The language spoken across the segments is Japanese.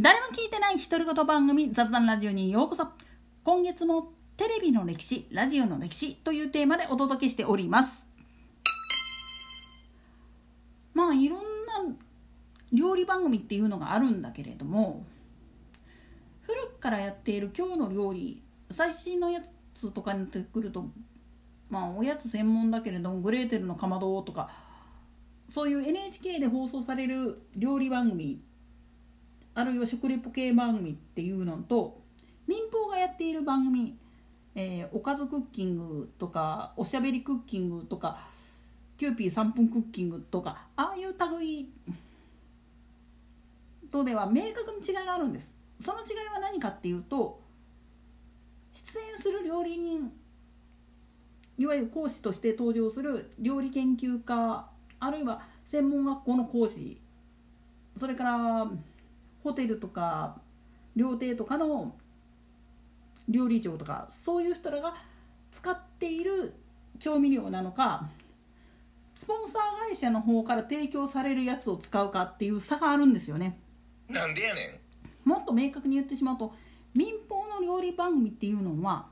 誰も聞いてない独り言番組雑談ラジオにようこそ。今月もテレビの歴史ラジオの歴史というテーマでお届けしております。まあいろんな料理番組っていうのがあるんだけれども古くからやっている今日の料理最新のやつとかになってくるとまあおやつ専門だけれどもグレーテルのかまどとかそういう NHK で放送される料理番組あるいは食レポ系番組っていうのと民放がやっている番組、えーおかずクッキングとかおしゃべりクッキングとかキューピー3分クッキングとかああいう類とでは明確に違いがあるんです。その違いは何かっていうと出演する料理人いわゆる講師として登場する料理研究家あるいは専門学校の講師それからホテルとか料亭とかの料理長とかそういう人らが使っている調味料なのかスポンサー会社の方から提供されるやつを使うかっていう差があるんですよね。なんでやねんもっと明確に言ってしまうと民放の料理番組っていうのは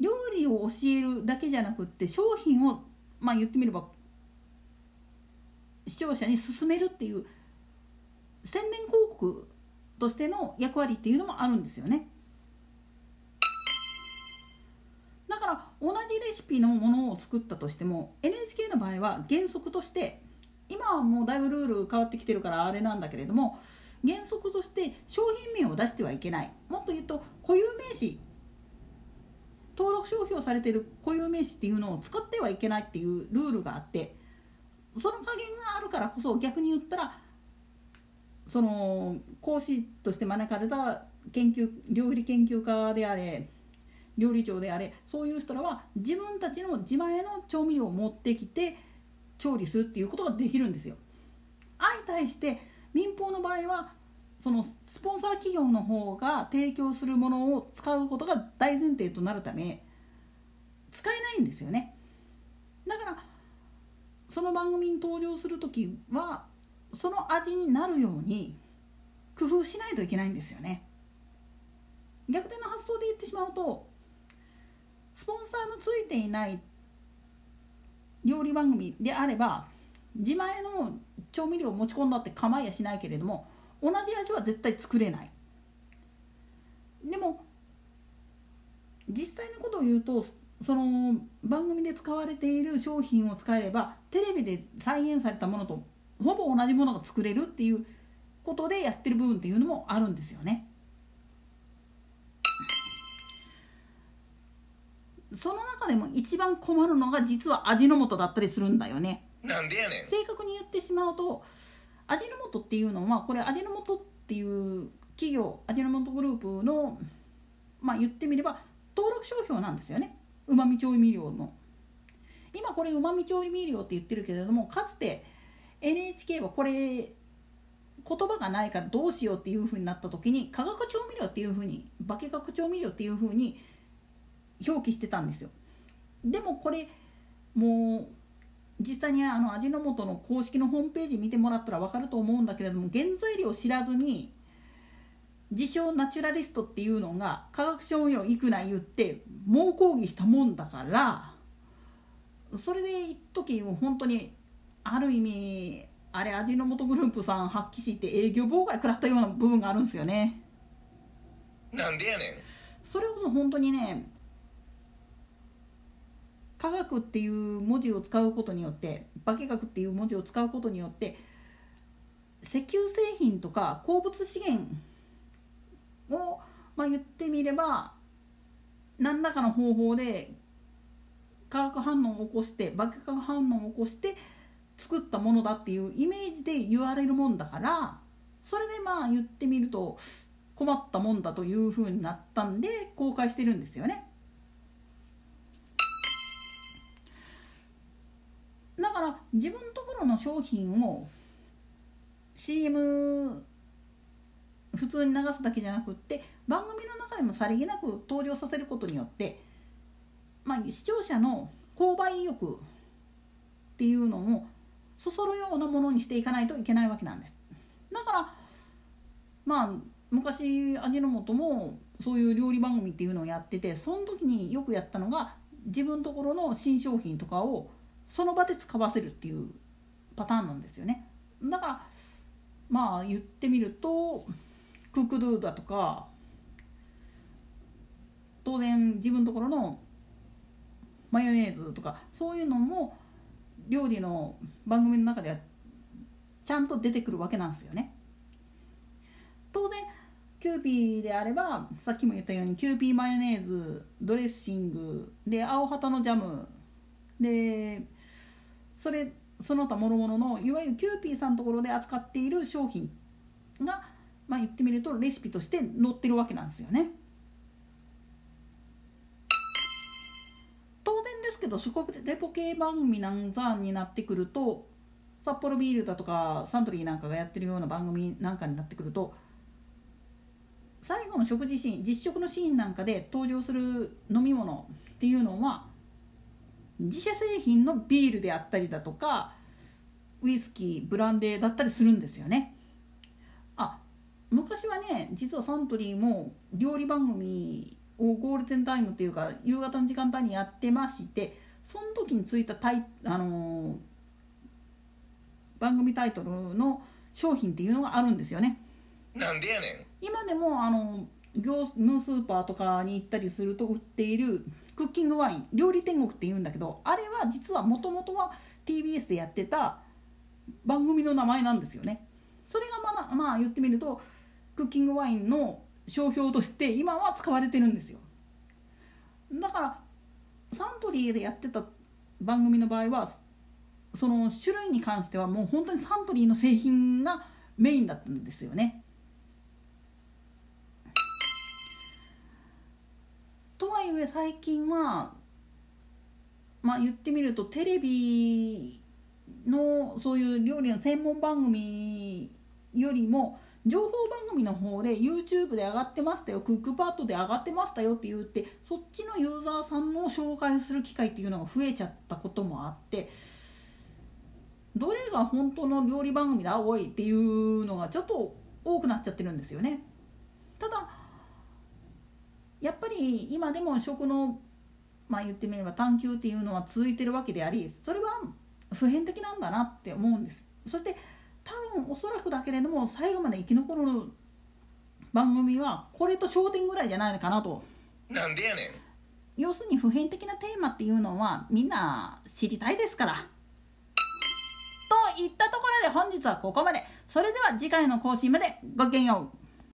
料理を教えるだけじゃなくって商品をまあ言ってみれば視聴者に勧めるっていう宣伝広告としての役割っていうのもあるんですよね。だから同じレシピのものを作ったとしても NHK の場合は原則として今はもうだいぶルール変わってきてるからあれなんだけれども原則として商品名を出してはいけないもっと言うと固有名詞登録商標されてる固有名詞っていうのを使ってはいけないっていうルールがあってその加減があるからこそ逆に言ったらその講師として招かれた研究料理研究家であれ料理長であれそういう人らは自分たちの自前の調味料を持ってきて調理するっていうことができるんですよ。相対して民放の場合はそのスポンサー企業の方が提供するものを使うことが大前提となるため使えないんですよね。だからその番組に登場する時はその味になるように工夫しないといけないんですよね。逆転の発想で言ってしまうとスポンサーのついていない料理番組であれば自前の調味料を持ち込んだって構いやしないけれども同じ味は絶対作れないでも実際のことを言うとその番組で使われている商品を使えればテレビで再現されたものとほぼ同じものが作れるっていうことでやってる部分っていうのもあるんですよね。その中でも一番困るのが実は味の素だったりするんだよね。なんでやねん正確に言ってしまうと味の素っていうのはこれ味の素っていう企業味の素グループのまあ言ってみれば登録商標なんですよねうまみ調味料の。今これうまみ調味料って言ってるけれどもかつて NHK はこれ言葉がないからどうしようっていうふうになった時に化学調味料っていうふうに化学調味料っていうふうに表記してたんですよ。でもこれもう実際にあの味の素の公式のホームページ見てもらったら分かると思うんだけれども原材料を知らずに自称ナチュラリストっていうのが化学調味料いくら言って猛抗議したもんだからそれで一時本当にある意味あれ味の素グループさん発揮して営業妨害食らったような部分があるんですよね。なんでやねんそれこそ本当にね科学っていう文字を使うことによって化学っていう文字を使うことによって石油製品とか鉱物資源を、まあ、言ってみれば何らかの方法で化学反応を起こして化学反応を起こして作ったものだっていうイメージで言われるもんだからそれでまあ言ってみると困ったもんだというふうになったんで公開してるんですよね。だから自分のところの商品を CM 普通に流すだけじゃなくって番組の中でもさりげなく登場させることによって、まあ、視聴者の購買意欲っていうのをそそるようなものにしていかないといけないわけなんです。だからまあ昔味の素もそういう料理番組っていうのをやっててその時によくやったのが自分のところの新商品とかをその場で使わせるっていうパターンなんですよねだからまあ言ってみるとクックドゥだとか当然自分のところのマヨネーズとかそういうのも料理の番組の中ではちゃんと出てくるわけなんですよね。当然キューピーであればさっきも言ったようにキューピーマヨネーズドレッシングで青旗のジャムでそれその他諸々のいわゆるキューピーさんのところで扱っている商品が、まあ、言ってみるとレシピとして載ってるわけなんですよね。けど食レポ系番組なんざになってくると札幌ビールだとかサントリーなんかがやってるような番組なんかになってくると最後の食事シーン実食のシーンなんかで登場する飲み物っていうのは自社製品のビールであったりだとかウイスキーブランデーだったりするんですよね。あ昔はね実はサントリーも料理番組をゴールデンタイムっていうか夕方の時間帯にやってましてその時についたタイ、あのー、番組タイトルの商品っていうのがあるんですよね。なんでやねん今でもあの業務スーパーとかに行ったりすると売っているクッキングワイン料理天国って言うんだけどあれは実はもともとは TBS でやってた番組の名前なんですよねそれがまあ、まあ、言ってみるとクッキングワインの商標として今は使われてるんですよ。だからサントリーでやってた番組の場合はその種類に関してはもう本当にサントリーの製品がメインだったんですよね。とはいえ最近はまあ言ってみるとテレビのそういう料理の専門番組よりも情報番組の方で YouTube で上がってましたよクックパッドで上がってましたよって言ってそっちのユーザーさんの紹介する機会っていうのが増えちゃったこともあってどれが本当の料理番組だおいっていうのがちょっと多くなっちゃってるんですよね。ただやっぱり今でも食のまあ言ってみれば探求っていうのは続いてるわけでありそれは普遍的なんだなって思うんですそして多分おそらくだけれども最後まで生き残る番組はこれと焦点ぐらいじゃないのかなと。なんでやねん。要するに普遍的なテーマっていうのはみんな知りたいですから。といったところで本日はここまで。それでは次回の更新までごきげんよう